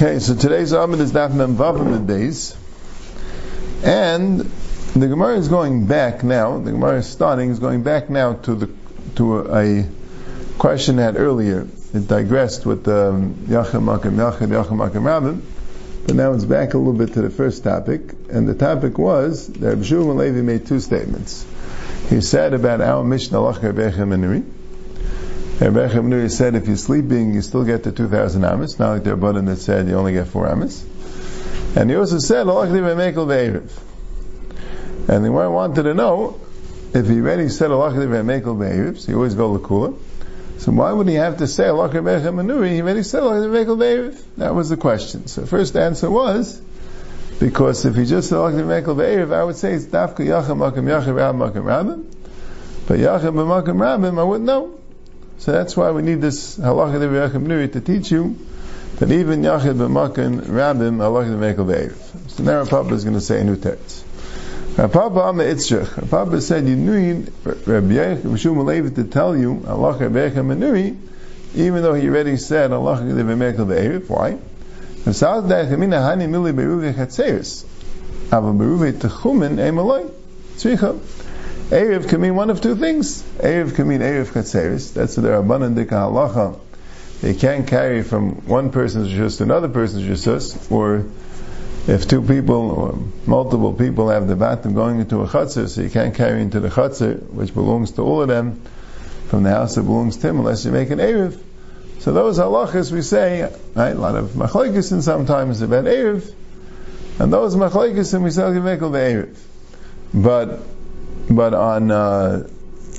Okay, so today's Amid is Daf Mem Vav days, and the Gemara is going back now. The Gemara is starting is going back now to the to a, a question that earlier. It digressed with um, Yachim Makim Yachid Yachim Makim Rabbim, but now it's back a little bit to the first topic, and the topic was that Rabbi Levi made two statements. He said about our Mishnah Lachar Bechem. Rabbi Nuri said if you're sleeping, you still get the 2,000 amas, not like the Rabbanan that said you only get 4 amas. And he also said, And the one wanted to know, if he already said so you always go Lakula, so why would he have to say Allah? He already said. That was the question. So the first answer was, because if he just said I would say it's Dafka Yachim Makam Yachim Rab Makam Rabim. But Yachim Makam Rabim, I wouldn't know. So that's why we need this halacha de Nuri to teach you that even Yachid b'makan rabim halacha de ve'ev. So now Papa is going to say a new text. Papa Amma Itzrich. Papa said you need Rabbi Yishum Levi to tell you halacha ve'echem Nuri, even though he already said halacha de ve'ev. Why? V'sal da'echamina hani mili be'ruvi chatzeris. Ava be'ruvi techumen emaloi. Tzricha. Erev can mean one of two things. Erev can mean Erev Katseris. That's the Rabbanan Dika Halacha. They can't carry from one person's to another person's Rishus, or if two people or multiple people have the batim going into a chutzir, so you can't carry into the chutzir, which belongs to all of them, from the house that belongs to him, unless you make an Erev. So those halachas we say, right, a lot of machlekes and sometimes about Erev, and those machlekes and we say, you make all the Erev. But but on uh,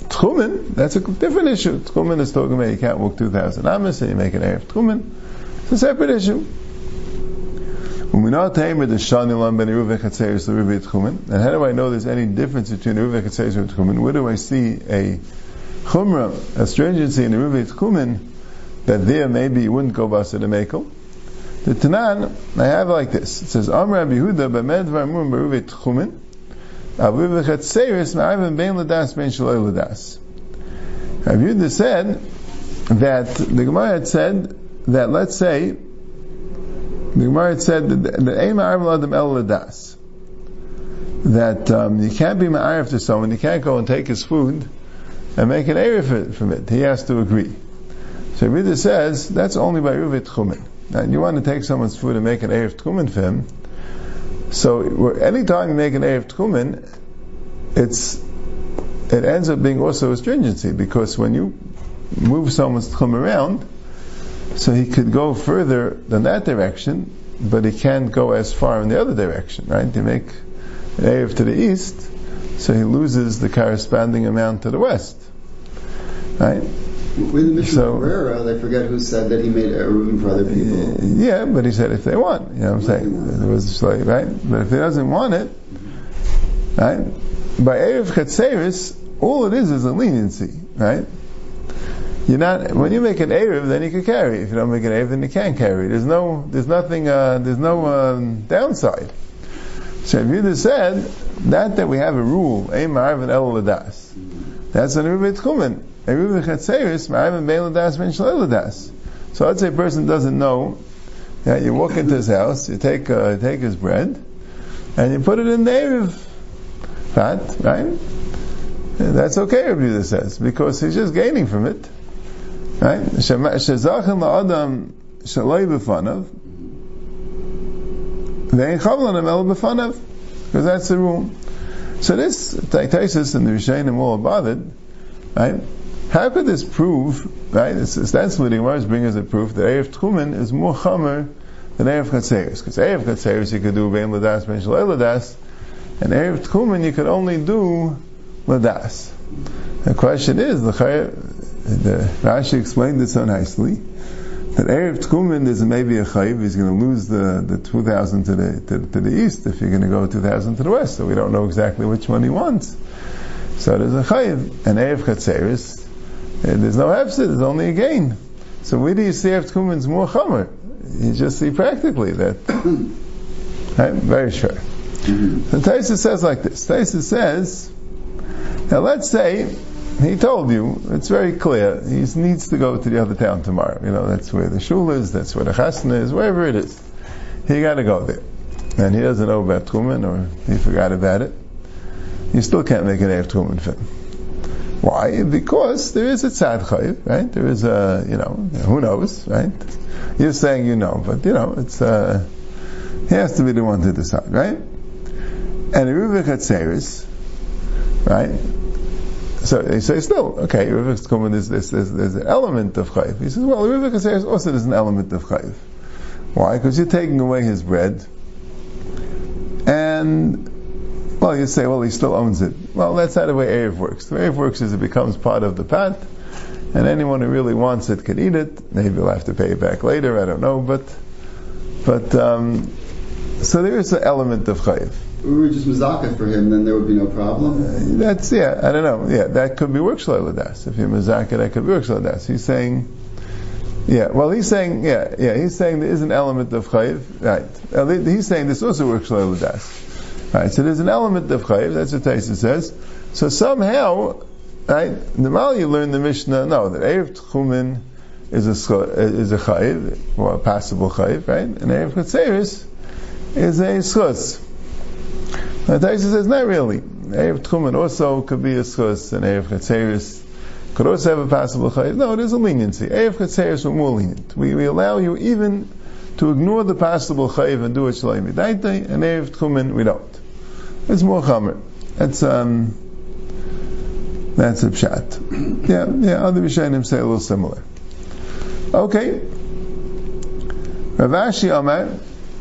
Tchumen, that's a different issue. Tchumen is talking about you can't walk 2,000 amas and you make an Erev Tchumen. It's a separate issue. And how do I know there's any difference between Ruve Chatzeris and Tchumen? Where do I see a Chumrah, a stringency in the Ruve Tchumen, that there maybe you wouldn't go basa to Mekel? The Tanan, I have like this. It says, Amr Yehuda b'med v'amur b'ruve Tchumen, Rav Yehuda said that the Gemara had said that let's say the Gemara had said that that that um, you can't be ma'arif to someone, you can't go and take his food and make an area from it. He has to agree. So Yehuda says that's only by Ruvit Chumen. Now, you want to take someone's food and make an Erev Tchumen for him, so anytime you make an Erev Tchumen, it's it ends up being also a stringency because when you move someone's tchum around, so he could go further than that direction, but he can't go as far in the other direction, right? To make an Erev to the east, so he loses the corresponding amount to the west, right? With the Mishnah so, Herrera, they forget who said that he made a room for other people. Yeah, but he said if they want, you know what I'm saying? It was like, right? But if he doesn't want it, right? By Erev Chetzeris, all it is is a leniency, right? You're not, when you make an Erev, then you can carry. If you don't make an Erev, then you can't carry. There's no, there's nothing, uh, there's no um, downside. So if you just said, that that we have a rule, Ein Ma'arv and El Ladas, that's an Erev Tchumen. So let's say a person doesn't know that you walk into his house, you take, uh, take his bread, and you put it in the Erev. Fat, right? That's okay, Rabbi Yehuda says, because he's just gaining from it. Right? Shezachin la'adam shaloi b'fanav ve'en chavlan el b'fanav because that's the rule. So this Taisus and the Rishayim all bothered, right? How could this prove, right? It's, it's, that's what the Gemara is bringing as a proof that Erev Tchumen is more chamer than Erev Chatzeris. Because Erev Chatzeris you could do Ve'en Ladas, Ve'en Shalei Ladas, and Erev Tchumen you could only do Ladas. The question is, the, the Rashi explained this so nicely, that Erev Tchumen is maybe a chayiv, he's going to lose the, the 2,000 to the, to, to, the east if you're going to go 2,000 to the west, so we don't know exactly which one he wants. So there's a chayiv, and Erev Chatzeris, there's no hefsid, there's only a gain. So where do you see Erev Tchumen's more chamer? You just see practically that, right? very sure. Mm-hmm. Taisa says like this. Taisa says, now let's say he told you, it's very clear, he needs to go to the other town tomorrow. You know, that's where the shul is, that's where the chasna is, wherever it is. he got to go there. And he doesn't know about Tchumen or he forgot about it. You still can't make an Erev Tchumen him. Why? Because there is a tzad chayiv, right? There is a, you know, who knows, right? You're saying you know, but you know, it's, uh, he has to be the one to decide, right? And Ruvik Hatzeris, right? So they say still, okay, Ruvik Tkumen, there's, there's, there's, there's an element of chayiv. He says, well, Ruvik Hatzeris also there's an element of chayiv. Why? Because you're taking away his bread, and well, you say, well, he still owns it. Well, that's not the way Erev works. The way Erev works is it becomes part of the pat, and anyone who really wants it can eat it. Maybe he'll have to pay it back later. I don't know, but but um, so there is an element of chayiv. We were just mizaka for him, then there would be no problem. Uh, that's yeah. I don't know. Yeah, that could be work das. If you're mizaka, that could be work das. He's saying. Yeah, well, he's saying, yeah, yeah, he's saying there is an element of chayiv, right? He's saying this also works das. Right, so there's an element of chayiv, that's what Taisa says. So somehow, right, normally you learn the Mishnah, no, that Erev Tchumen is a, is a chayiv, or a passable chayiv, right? And Erev Chatzeris is a schus. Now Taisa says, not really. Erev Tchumen also could be a schus, and Erev Chatzeris could also have a passable chayiv. No, it is a leniency. Erev Chatzeris are more lenient. We, we allow you even to ignore the possible chayiv and do it shleimi daite, and Erev Tchumen we don't. It's more chamer. That's um, that's a pshat. Yeah, yeah. Other Rishonim say a little similar. Okay. Rav Ashi Amar.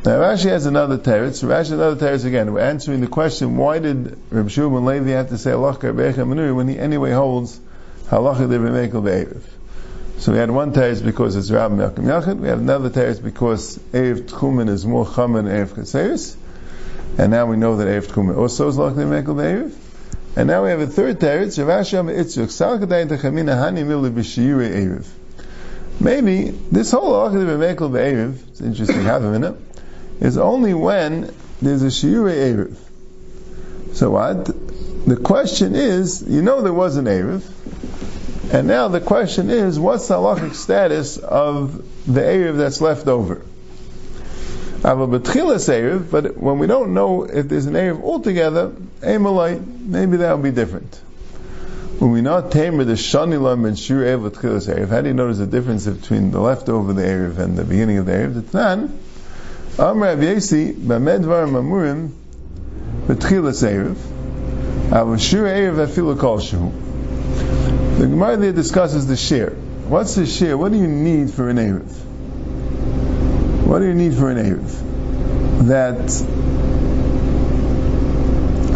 Now has another teretz. Rashi has another teretz again. We're answering the question: Why did Reb Shimon Levi have to say halacha Manuri when he anyway holds halacha de Remekel be'erev? So we had one teretz because it's Rab Melchim Yachid. We had another teretz because Erev Tchumen is more chamer than Erev Chetzeris. And now we know that Erev Tchumen also is halacha de Remekel be'erev. And now we have a third teretz. Amar Itzuk Sal Kadai Techamina Hani Milu B'Shiyure Erev. Maybe this whole halacha de Remekel be'erev. It's interesting. Have a minute is only when there's a shiur Erev. So what? The question is, you know there was an Erev, and now the question is, what's the halachic status of the Erev that's left over? I have a betchilas Erev, but when we don't know if there's an Erev altogether, maybe that will be different. When we not tamer the shanilam and shur erev betchilas Erev, how do you notice the difference between the leftover the Erev and the beginning of the Erev? The Tanan, Am Rav Yesi, Bamedvar Mamurim, Betchila Seiriv, Avashur Erev Afilu Kol Shehu. The Gemara there discusses the share. What's the share? What do you need for an Erev? What do you need for an Erev? That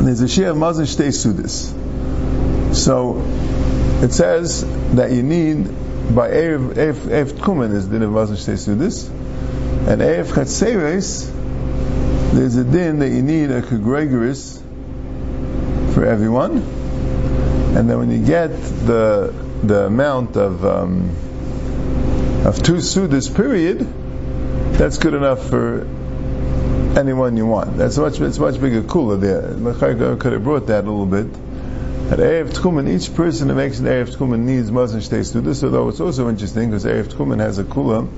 there's a share of Mazan Shtei Sudis. So it says that you need by Erev, Erev, Erev Tkumen is the Mazan Shtei Sudis. And Erev Chatzeres, there's a din that you need a Kegregoris for everyone. And then when you get the the amount of um, of two sudas period, that's good enough for anyone you want. That's much it's much bigger cooler there. Mechayka could have brought that a little bit. At Erev Tchumen, each person who makes an Erev Tchumen needs Mazan Shtei this. although it's also interesting because Erev Tchumen has a kula,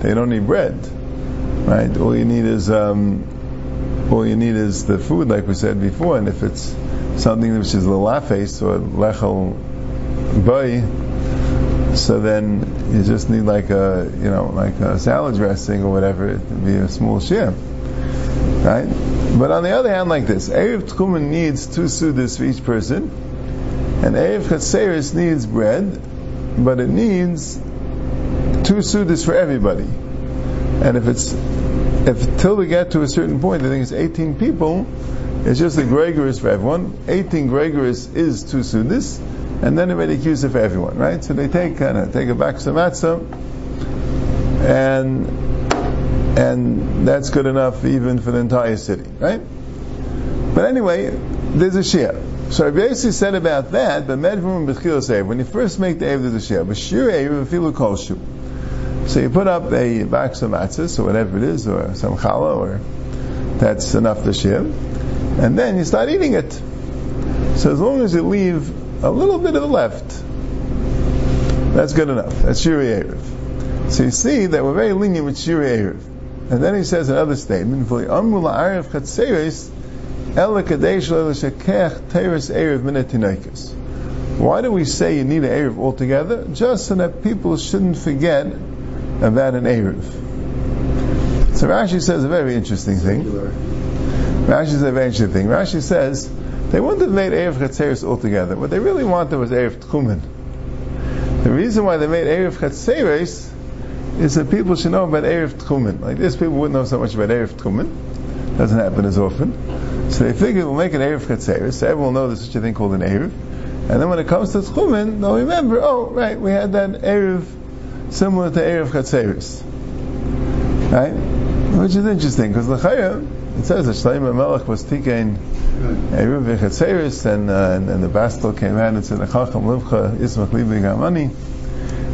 they don't need bread. Right? All you need is um, all you need is the food, like we said before, and if it's something which is lalafes or lechel boy, so then you just need like a you know like a salad dressing or whatever. Would be a small share, right? But on the other hand, like this, Erev Tchumen needs two sudas for each person, and Erev Chatzeris needs bread, but it needs two sudas for everybody. And if it's if till we get to a certain point, I think it's 18 people, it's just a Gregorius for everyone. 18 Gregorius is two Sudis, and then they a Medicuse for everyone, right? So they take kind of take a back matzah, and and that's good enough even for the entire city, right? But anyway, there's a share. So Rabbi Yossi said about that, but medvum and b'chil say, when you first make the Ev, there's a share. But shir Ev, filu kol shu. So you put up a box of matzahs or whatever it is, or some challah, or that's enough to share, and then you start eating it. So as long as you leave a little bit of the left, that's good enough. That's shiri erev. So you see that we're very lenient with shiri erev. and then he says another statement. Why do we say you need an erev altogether? Just so that people shouldn't forget about an erev. So Rashi says a very interesting thing. Rashi says a very interesting thing. Rashi says they wouldn't have made erev chatzeres altogether. What they really wanted was erev tchumen. The reason why they made erev chatzeres is that people should know about Erev Tchumen. Like this, people wouldn't know so much about Erev Tchumen. Doesn't happen as often. So they figured we'll make an Erev Chatzeres, so everyone will know there's such a thing called an Erev. And then when it comes to Tchumen, they'll remember, oh, right, we had that Erev similar to Erev Chatzeres. Right? Which is interesting, because the L'chaya, it says that Shlomo Melech was tikein Erev Chatzeres, and, uh, and, and the Bastel came out and said, Achacham Livcha Ismach Libi Gamani.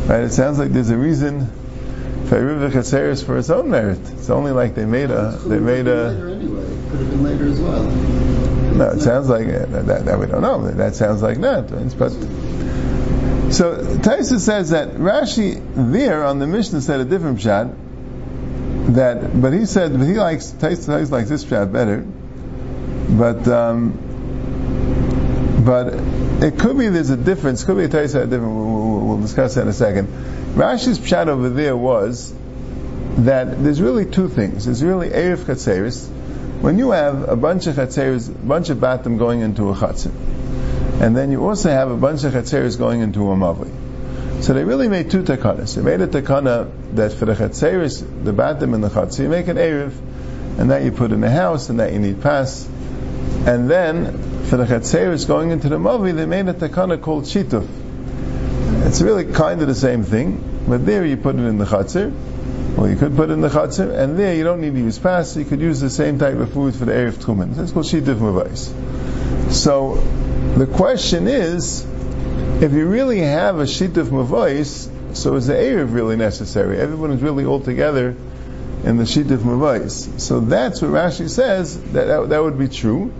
Right? It sounds like there's a reason for Eruv Chatzeres for its own merit. It's only like they made a they made a. Later anyway, could have been later as well. No, it sounds like uh, that, that we don't know. That sounds like not. But so Taisa says that Rashi there on the Mishnah said a different shot. That, but he said, but he likes Taisa likes this shot better. But um, but it could be there's a difference. Could be a Taisa a different. We'll, we'll, discuss that in a second. Rashi's pshat over there was that there's really two things. There's really Erev Chatzeris. When you have a bunch of Chatzeris, a bunch of Batim going into a Chatzir, and then you also have a bunch of Chatzeris going into a Mavli. So they really made two takanas. They made a takana that for the Chatzeris, the Batim and the Chatzir, you make an Erev, and that you put in the house, and that you need pass. And then, for the Chatzeris going into the Mavli, they made a takana called Shituf it's really kind of the same thing, but there you put it in the chatzir. Well, you could put it in the chatzir, and there you don't need to use pas. You could use the same type of food for the erev tchumen. It's called shidduch mavais. So the question is, if you really have a shidduch mavais, so is the erev really necessary? Everyone is really all together in the shidduch mavais. So that's what Rashi says that, that that would be true.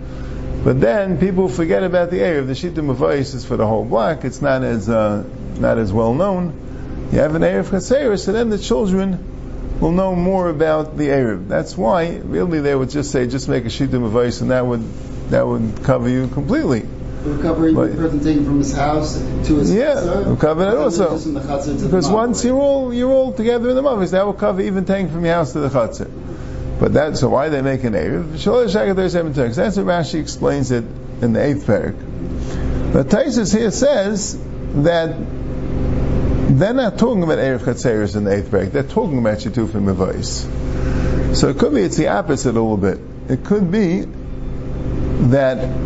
But then people forget about the Erev. The Shita Mavais is for the whole block. It's not as uh, not as well known. You have an Erev Chaseir, so then the children will know more about the Erev. That's why, really, they would just say, just make a Shita Mavais, and that would that would cover you completely. We're covering the person taking from his house to his yeah, we'll cover that also. Because once you're all you're all together in the Mavis, that will cover even taking from your house to the Chatzir. But that, so why they make an Erev? That's what Rashi explains it in the eighth parak. But Taisus here says that they're not talking about Erev Chatzeris in the eighth parak. They're talking about Shitufim Mavais. So it could be it's the opposite a little bit. It could be that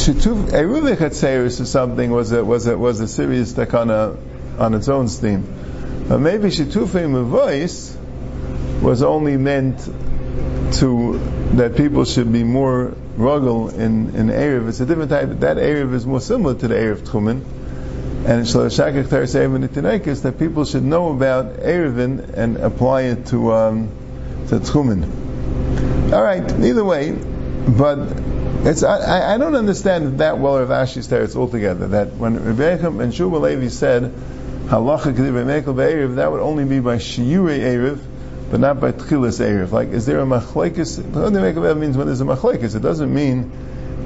Shituf Erev Chatzeris or something was a was a was a serious takana on its own steam. But maybe Shitufim Mavais was only meant to that people should be more ruggle in in Erev. It's a different type. That Erev is more similar to the Erev Tchumen. And Shloshakach Tarsevin that people should know about Erevin and apply it to um, to Tchumen. All right. Either way, but it's I, I don't understand that well of Ashi's teretz altogether. That when Rebbeinu and Shubal Levi said halacha k'div that would only be by shiurei erev but not by tchilas erev. Like, is there a machlekes? The means when there's a machlekes. It doesn't mean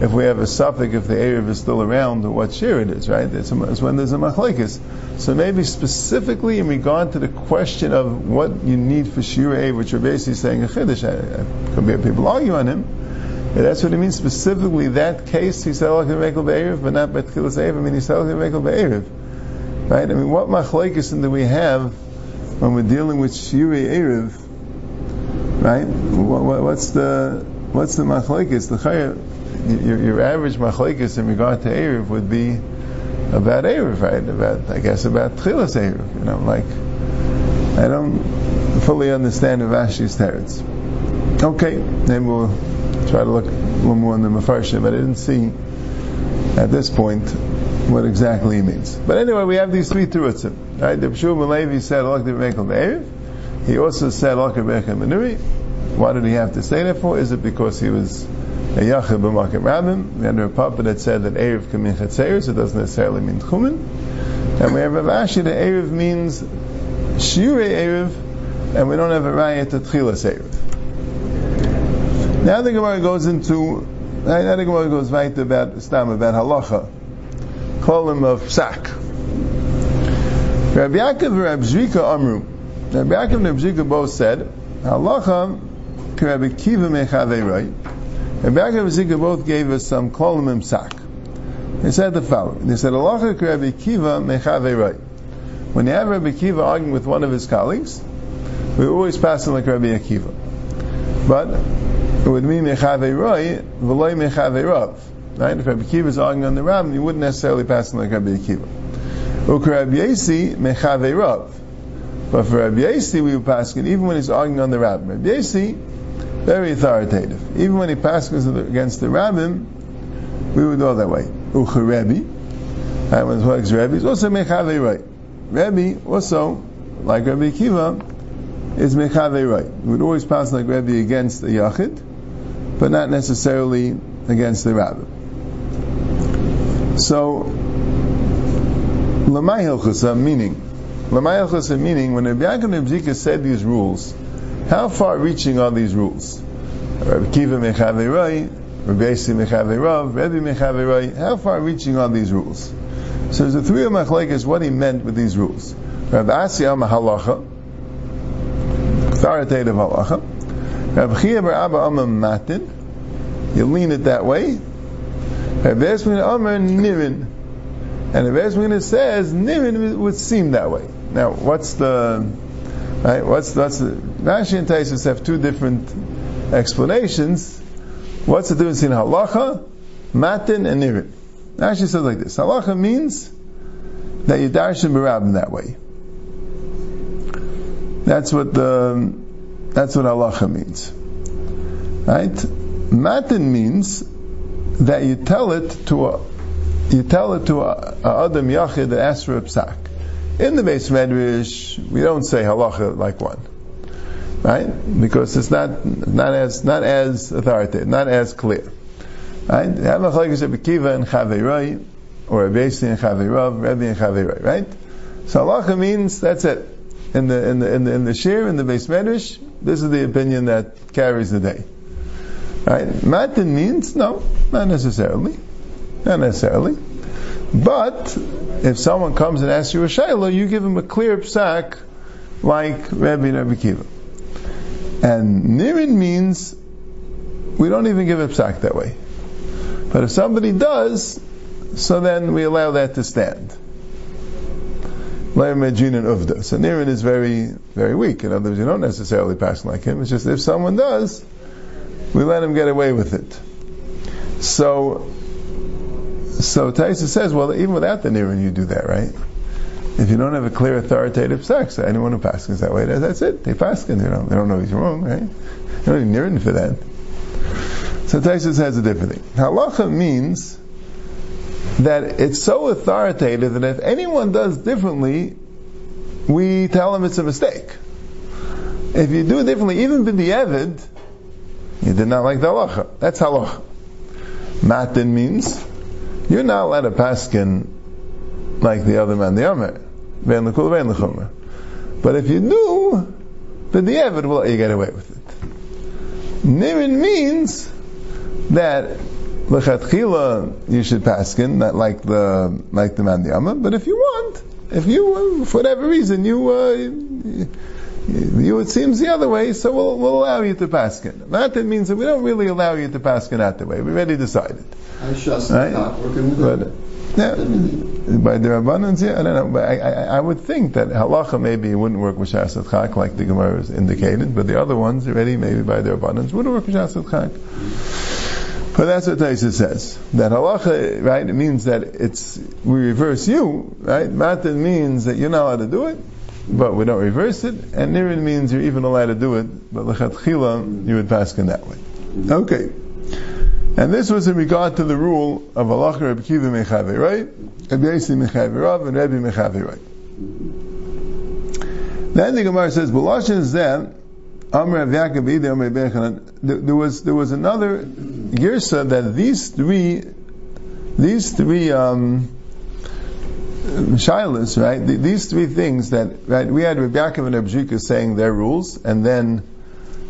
if we have a suffix, if the erev is still around, or what share it is, right? It's, it's when there's a machlekes. So maybe specifically in regard to the question of what you need for shir erev, which you're basically saying a chiddush. Could be people argue on him. But that's what he means specifically. That case, he said oh, "I like mekel be'erev, but not by tchilas. I mean, he said oh, "I like mekel be'erev. Right? I mean, what machlekes do we have? when we're dealing with shiri Erev, right? What, what's the what's the machlekes? The chayr, your, your average machlekes in regard to Erev would be about Erev, right? About I guess about Tchilas Erev. You know, like I don't fully understand Avashi's teretz. Okay, then we'll try to look a little more in the Mefarshim, but I didn't see at this point what exactly he means. But anyway, we have these three terutzim. Right? The Pshur Levi said. He also said. Why did he have to say that for? Is it because he was a Yachid b'Makim Rabim? We had a Papa that said that Erev can mean Chatzeres, it doesn't necessarily mean Tchumen. And we have Rav Ashi that Erev means Shiurei Erev, and we don't have a Raya to Tchilas Erev. Now the Gemara goes into, now the Gemara goes right about Stam, about halacha, kolim of psak. Rabbi Yaakov and Rabbi Zrika Amru. Rabbi Yaakov and Rabbi Zrika both said, halacha, Rabbi Kiva mechaverai. Rabbi Yaakov and Zrika both gave us some kolim of psak. They said the following. They said, halacha Rabbi Kiva mechaverai. When you have Rabbi Kiva arguing with one of his colleagues, we always pass him like Rabbi Akiva. But it would mean v'loy mechave rav. Right? If Rabbi Akiva is arguing on the Ram, you wouldn't necessarily pass him like Rabbi Akiva. Uk Rabbi Yasi mechave rav. But for Rabbi Yasi, we would pass it even when he's arguing on the Rabbim. Rabbi Yasi, very authoritative. Even when he passes against the Rabbim, we would go that way. Uch Rabbi, and when it's Rabbi, it's also mechave roi. Rabbi also, like Rabbi Akiva, is mechave right. We would always pass like Rebbe against the yachid, but not necessarily against the rabbi. So, lamay hilchasa meaning, lamay hilchasa meaning when Rabbi Yaakov and said these rules, how far reaching are these rules? Rabbi Kiva mechave right, Rabbi Yasi mechave rav, Rebbe mechave right. How far reaching are these rules? So a three of machlekes what he meant with these rules. Rabbi Asi halacha authoritative halacha. Rav Chia bar Abba Amar Matin, you lean it that way. Rav Esmin Amar Nirin, and Rav Esmin says Nirin would seem that way. Now, what's the right? What's the Rashi and Taisus have two different explanations. What's the difference in halacha, matin, and nirin? Rashi says like this: Halacha means that you darshan barabim that way. That's what the that's what halacha means, right? Matin means that you tell it to a you tell it to a, a adam yachid that asks psak. In the base medrash, we don't say halacha like one, right? Because it's not not as not as authoritative, not as clear, right? Of Kiva and Chaverai, or a Besi and Chaverav, Rebbe and Chaverai, right? So halacha means that's it in the in the in the, in the shir in the base medrash, this is the opinion that carries the day. Right? Matin means no, not necessarily, not necessarily. But if someone comes and asks you a shayla, you give him a clear psak like Rabbi Rabbi Kiva. And nirin means we don't even give a psak that way. But if somebody does, so then we allow that to stand. Medjin and Uvda. So Nirin is very, very weak. In other words, you don't necessarily pass like him. It's just if someone does, we let him get away with it. So, so Taisa says, well, even without the Nirin, you do that, right? If you don't have a clear authoritative sex, anyone who passes that way, that's it. They pass, you know, they don't know he's wrong, right? You don't need Nirin for that. So Taisa says a different thing. Halacha means that it's so authoritative that if anyone does differently, we tell them it's a mistake. If you do it differently, even with the Evid, you did not like the halacha. That's halacha. Matin means you're not allowed to paskin like the other man, the Amr. But if you do, then the Evid will let you get away with it. Nirin means that lechatchila you should paskin, not like the like the mandiyama. But if you want, if you uh, for whatever reason you, uh, you, you it seems the other way, so we'll, we'll allow you to paskin. That it means that we don't really allow you to paskin that way. We already decided. I just right? not working with but, yeah, by the abundance, yeah, I don't know. But I, I, I would think that halacha maybe wouldn't work with shasat chak like the Gemara has indicated, but the other ones already maybe by their abundance would work with shasat chak. But that's what Taisa says. That halacha, right, it means that it's, we reverse you, right? Matin means that you're not allowed to do it, but we don't reverse it, and Nirin means you're even allowed to do it, but lechatchila, you would pass in that way. Okay. And this was in regard to the rule of halacha Rabbi Kiva Mechave, right? Rabbi Yasi Mechave Rav and Rabbi Mechave, right? Then the Gemara says, There was there was another girsa that these three these three um, shilas, right? These three things that right we had Rabbi Yaakov and Abjika saying their rules, and then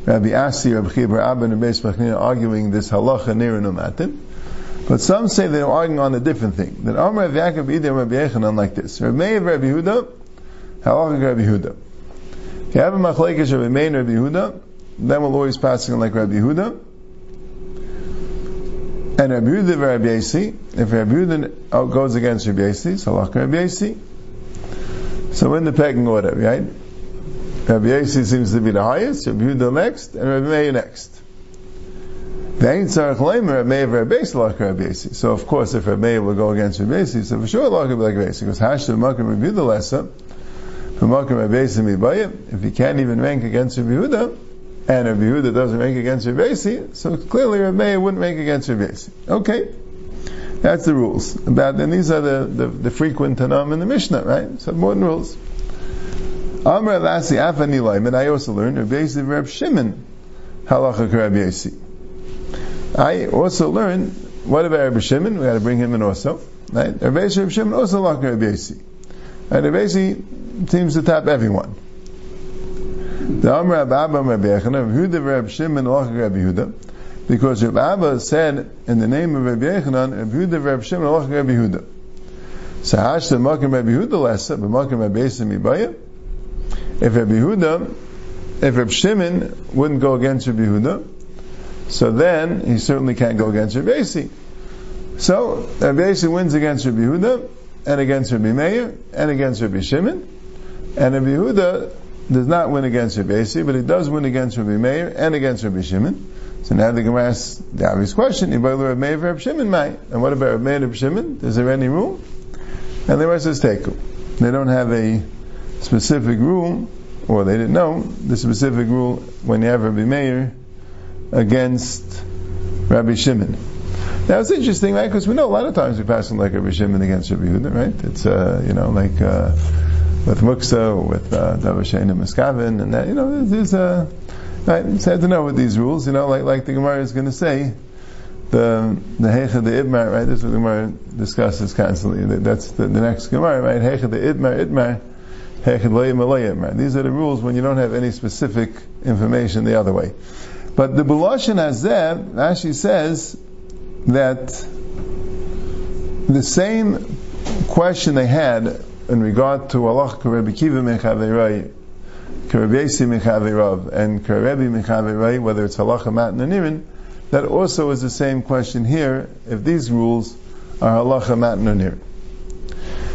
Rabbi Asi, Rabbi Chibur Abba, and Rabbi Shmachnin arguing this halacha near and. But some say they're arguing on a different thing. That Amr Rabbi Yaakov Idem Rabbi Yechanan like this. Rabbi Meir Rabbi Huda, halacha Rabbi Huda. If you have a machlekes Rabbi Meir and Rabbi Huda, then we'll always pass it like Rabbi Huda. And Rabbi Yehuda Rabbi Yasi, if Rabbi Yehuda goes against Rabbi Yasi, so Rabbi Yasi. So in the pecking order, right? Rabbi Yasi seems to be the highest, Rabbi Yehuda next, and Rabbi Meir next. So of course, if Rabbi Meir will go against Rabbi Yasi, so for sure Allah like Rabbi Yasi, because Hashtav Makam Rabbi Yehuda if he can't even rank against Rabbi Yehuda, and Rabbi Yehuda doesn't make against Rabbi Yasi, so clearly Rabbi Meir wouldn't make against Rabbi Yasi. Okay. That's the rules. About and these are the, the, the frequent tanam in the Mishnah, right? So more than rules. Amr Lasi Afani and I also learned Rabbi Reb Shimon halacha Rabbi. I also learned what about Rabbi Shimon? We got to bring him in also. Right? Rabbi Shimon also halacha Rabbi Yasi. And Rabbi seems to tap everyone. The Amr Abba Rabbi Yechanan, Yehuda Rabbi Shimon, Rabbi Yehuda, because Rabbi Abba said in the name of Rabbi Yechanan, Rabbi Yehuda Rabbi Shimon, Rabbi Yehuda. So Hash the Makim Rabbi Yehuda lessa, but Makim Rabbi Yesim Ibaya. If Rabbi Yehuda, if Rabbi Shimon wouldn't go against Rabbi Yehuda, so then he certainly can't go against Rabbi Yasi. So Rabbi Yasi wins against Rabbi Yehuda, and against Rabbi Meir, and against Rabbi Shimon, and Rabbi Yehuda does not win against Rabbi Yasi, but he does win against Rabbi Meir and against Rabbi Shimon. So now the Gemara asks the obvious question, Rabbi Meir Rabbi Shimon might. And what about Rabbi Meir Rabbi Shimon? Is there any rule? And the rest is Teku. They don't have a specific rule, or they didn't know the specific rule when you have Rabbi Meir against Rabbi Shimon. Now it's interesting, right? Because we know a lot of times we pass on like Rabbi Shimon against Rabbi Yehuda, right? It's, uh, you know, like, uh, with Muksa, with uh, and Miskavin, and that, you know, there's a, right, it's hard to know with these rules, you know, like, like the Gemara is going to say, the, the Hecha the Idmar, right, this is what the Gemara discusses constantly, that's the, the next Gemara, right, Hecha the Idmar, Idmar. These are the rules when you don't have any specific information the other way. But the Buloshin Hazeh, Rashi says that the same question they had in regard to Allah Rabbi Kiva Mechaverai, Rabbi Yasi Mechaveirav, and Rabbi Mechaverai, whether it's halacha mat nanirin, that also is the same question here, if these rules are halacha mat nanirin.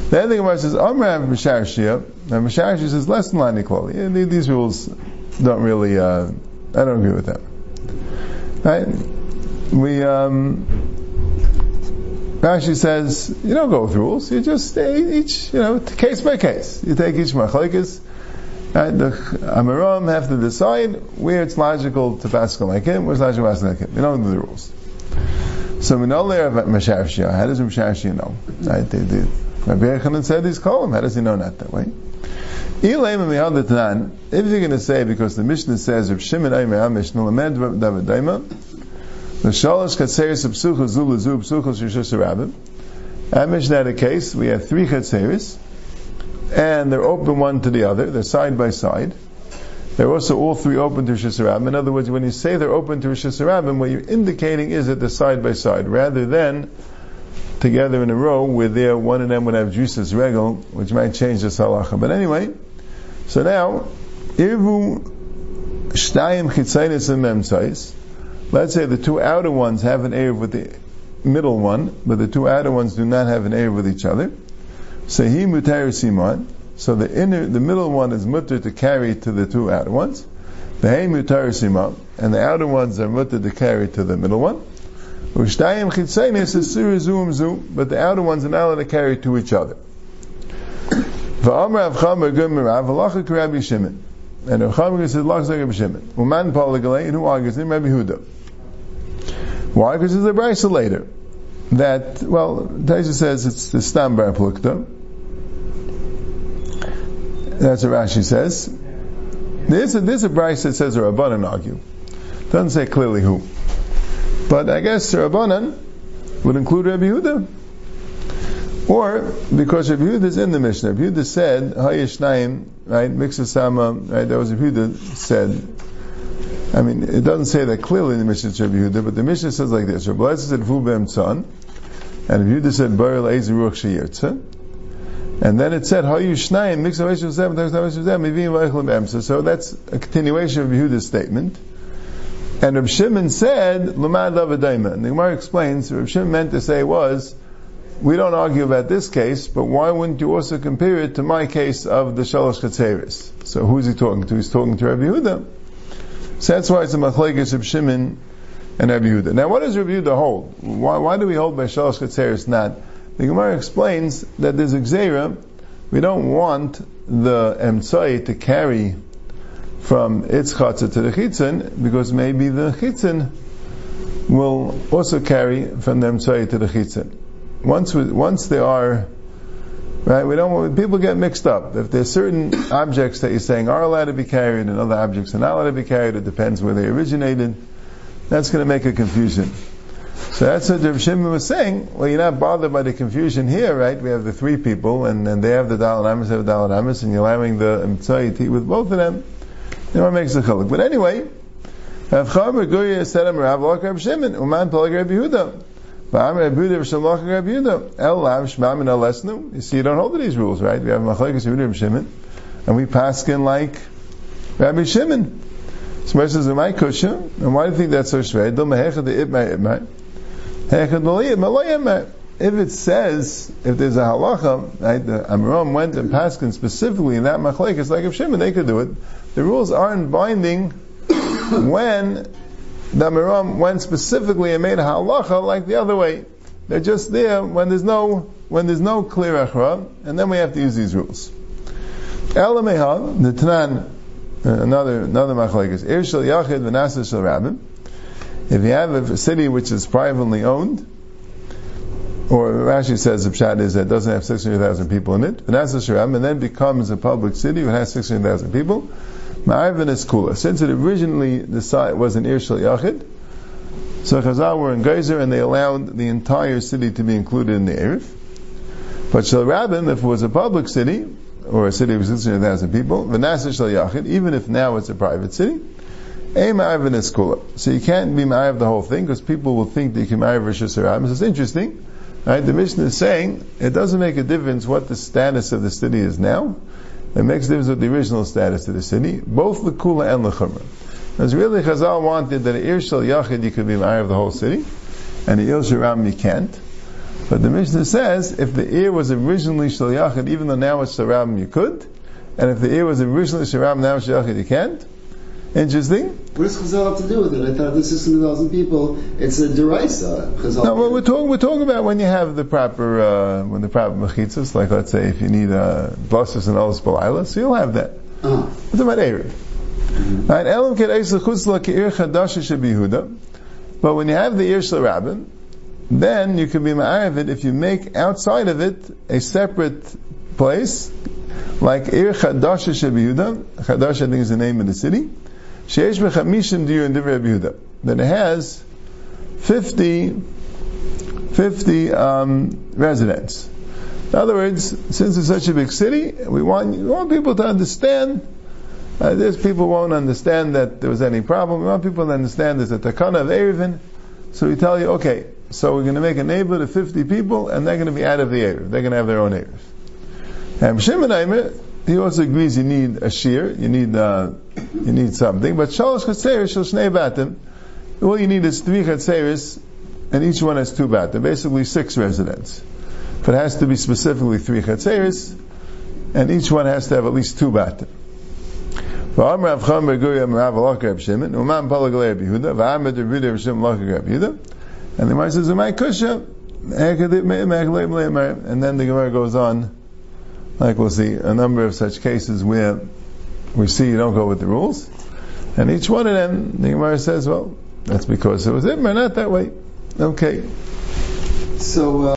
The other Gemara says, Amrav Misharshia, and Misharshia says less than line equality. These rules don't really, uh, I don't agree with them. Right? We, um, Rashi says, you don't go with rules. You just stay each, you know, case by case. You take each machlekes. Right? The Amaram have to decide where it's logical to pass like him, where it's logical to pass like him. You don't do the rules. So we know there about Mashashia. How does Mashashia know? Right? They did. Rabbi Yechanan said he's him. How does he know not that way? If you're going to say, because the Mishnah says, Rav Shimon Aimer Mishnah, Lamed David Daima, the shalosh katseris of psuchos zulu zu psuchos rishus rabbim. At Mishnah case, we have three chatzeris, and they're open one to the other, they're side by side. They're also all three open to Rishus Rabbim. In other words, when you say they're open to Rishus Rabbim, what you're indicating is that they're side by side, rather than together in a row where there one of them would have juices regal, which might change the halacha. But anyway, so now, irvu shtayim chitzainis and memtzais, Let's say the two outer ones have an Erev with the middle one, but the two outer ones do not have an Erev with each other. So he mutar simon. So the inner, the middle one is mutter to carry to the two outer ones. The hey mutar simon, and the outer ones are mutter to carry to the middle one. Ushtayim chitzainis is zoom zoom, but the outer ones are not allowed to carry to each other. V'amr avcham gum mirav v'lachak Rabbi Shimon. And Rav says, "Lachak Rabbi Shimon." Uman Paul and who argues him? Rabbi Huda. Why? Because there's a brisa later that well, Taisa says it's the stam plukta. That's what Rashi says. There's a, there's a brisa that says rabbanan argue. Doesn't say clearly who, but I guess rabbanan would include Rabbi Yehuda. Or because Rabbi Yehuda is in the Mishnah, Rabbi Yehuda said Hayishnaim, right? Mixasama, right? That was Rabbi Yehuda said I mean, it doesn't say that clearly in the Mishnah to Rabbi Yehuda, but the Mishnah says like this: Rabbi Elazar said "Vu tzon," and Rabbi Yehuda said "Bar leiz ruach sheyirtza," and then it said "Hayu shnayim zem zem mivim v'eichel be'emsa." So that's a continuation of Yehuda's statement. And Rabbi Shimon said "Lamad lavadaima," and the Gemara explains Rabbi Shimon meant to say was we don't argue about this case, but why wouldn't you also compare it to my case of the Shalosh Chatzeris? So who's he talking to? He's talking to Rabbi Yehuda. So that's why it's a Machlekes of Shimon and Rabbi Yehuda. Now what does Rabbi Yehuda hold? Why, why do we hold by Shalosh Chatzeris not? The Gemara explains that there's a Gzeira, we don't want the Emtsai to carry from its chatzah to the chitzin, because maybe the chitzin will also carry from the Emtsai to the chitzin once we, once they are right, we don't want people get mixed up. If there's certain objects that you're saying are allowed to be carried and other objects are not allowed to be carried, it depends where they originated. That's going to make a confusion. So that's what Rav Shimon was saying. Well, you're not bothered by the confusion here, right? We have the three people, and, and they have the Dalai Amis, have the Dalai Amis, and you're allowing the Mitzvah with both of them. You know makes a chiluk. But anyway, Rav Chamer Gurya said, Rav Shimon, Uman Pelag Rabbi Yehuda. You see, you don't hold to these rules, right? We have Machlekes Yehuda Shimon, and we paskin like Rabbi Shimon. So says, "My kusha." And why do you think that's so shvei? If it says, if there's a halacha, right, the Amram went and paskin specifically in that machlekes like of Shimon, they could do it. The rules aren't binding when the Miram went specifically and made a halacha like the other way. They're just there when there's no when there's no clear echra, and then we have to use these rules. Elameha, the uh, another another machlekes. Ir shel yachid v'nasa shel rabbim. If you have a city which is privately owned, or Rashi says the pshat is that it doesn't have 600,000 people in it, v'nasa shel rabbim, and then becomes a public city that has 600,000 people, Ma'arvin is kula. Since it originally decided, was an Ir Shal Yachid, so Chazal were in Geyser and they allowed the entire city to be included in the Erev. But Shal Rabin, if it was a public city, or a city of 600,000 people, Vanasa Shal Yachid, even if now it's a private city, a Ma'arvin is kula. So you can't be Ma'arv the whole thing, because people will think that you can Ma'arv Rosh Hashanah. It's interesting. Right? The Mishnah is saying it doesn't make a difference what the status of the city is now. It makes a difference with the original status of the city, both the Kula and the Chumrah. Because really Chazal wanted that Ir Shal Yachid you could be Ma'ar of the whole city, and the Ir Shiram you can't. But the Mishnah says if the ear was originally Shal Yachid, even though now it's Sharam you could, and if the ear was originally Sharam, now Shal Yachid you can't, Interesting. What does Chazal have to do with it? I thought this is 600,000 people. It's a derisa. Chazal. No, well, we're talking. We're talking about when you have the proper, uh, when the proper mechitzas. Like let's say if you need a blossus and olis balayla, so you'll have that. Uh-huh. What's about erev? Mm-hmm. Right, elam keir But when you have the ir rabbin, then you can be ma'ariv it if you make outside of it a separate place, like ir chadasha shebihuda. Chadash I think is the name of the city. Sheish Mechamishim Dir in Divrei Yehuda. That it has 50, 50 um, residents. In other words, since it's such a big city, we want, we want people to understand. Uh, people won't understand that there was any problem. We want people to understand there's a takana of Erevin. So we tell you, okay, so we're going to make a neighborhood of 50 people, and they're going to be out of the Erev. They're going to have their own Erev. And Shimon he also agrees you need a shear, you need uh, you need something. But shalosh chatzeris shel shnei batim, all you need is three chatzeris, and each one has two batim, basically six residents. But it has to be specifically three chatzeris, and each one has to have at least two batim. And the Gemara says, and then the Gemara goes on like we'll see a number of such cases where we see you don't go with the rules. And each one of them, the Gemara says, well, that's because it was Ibn, not that way. Okay. So, uh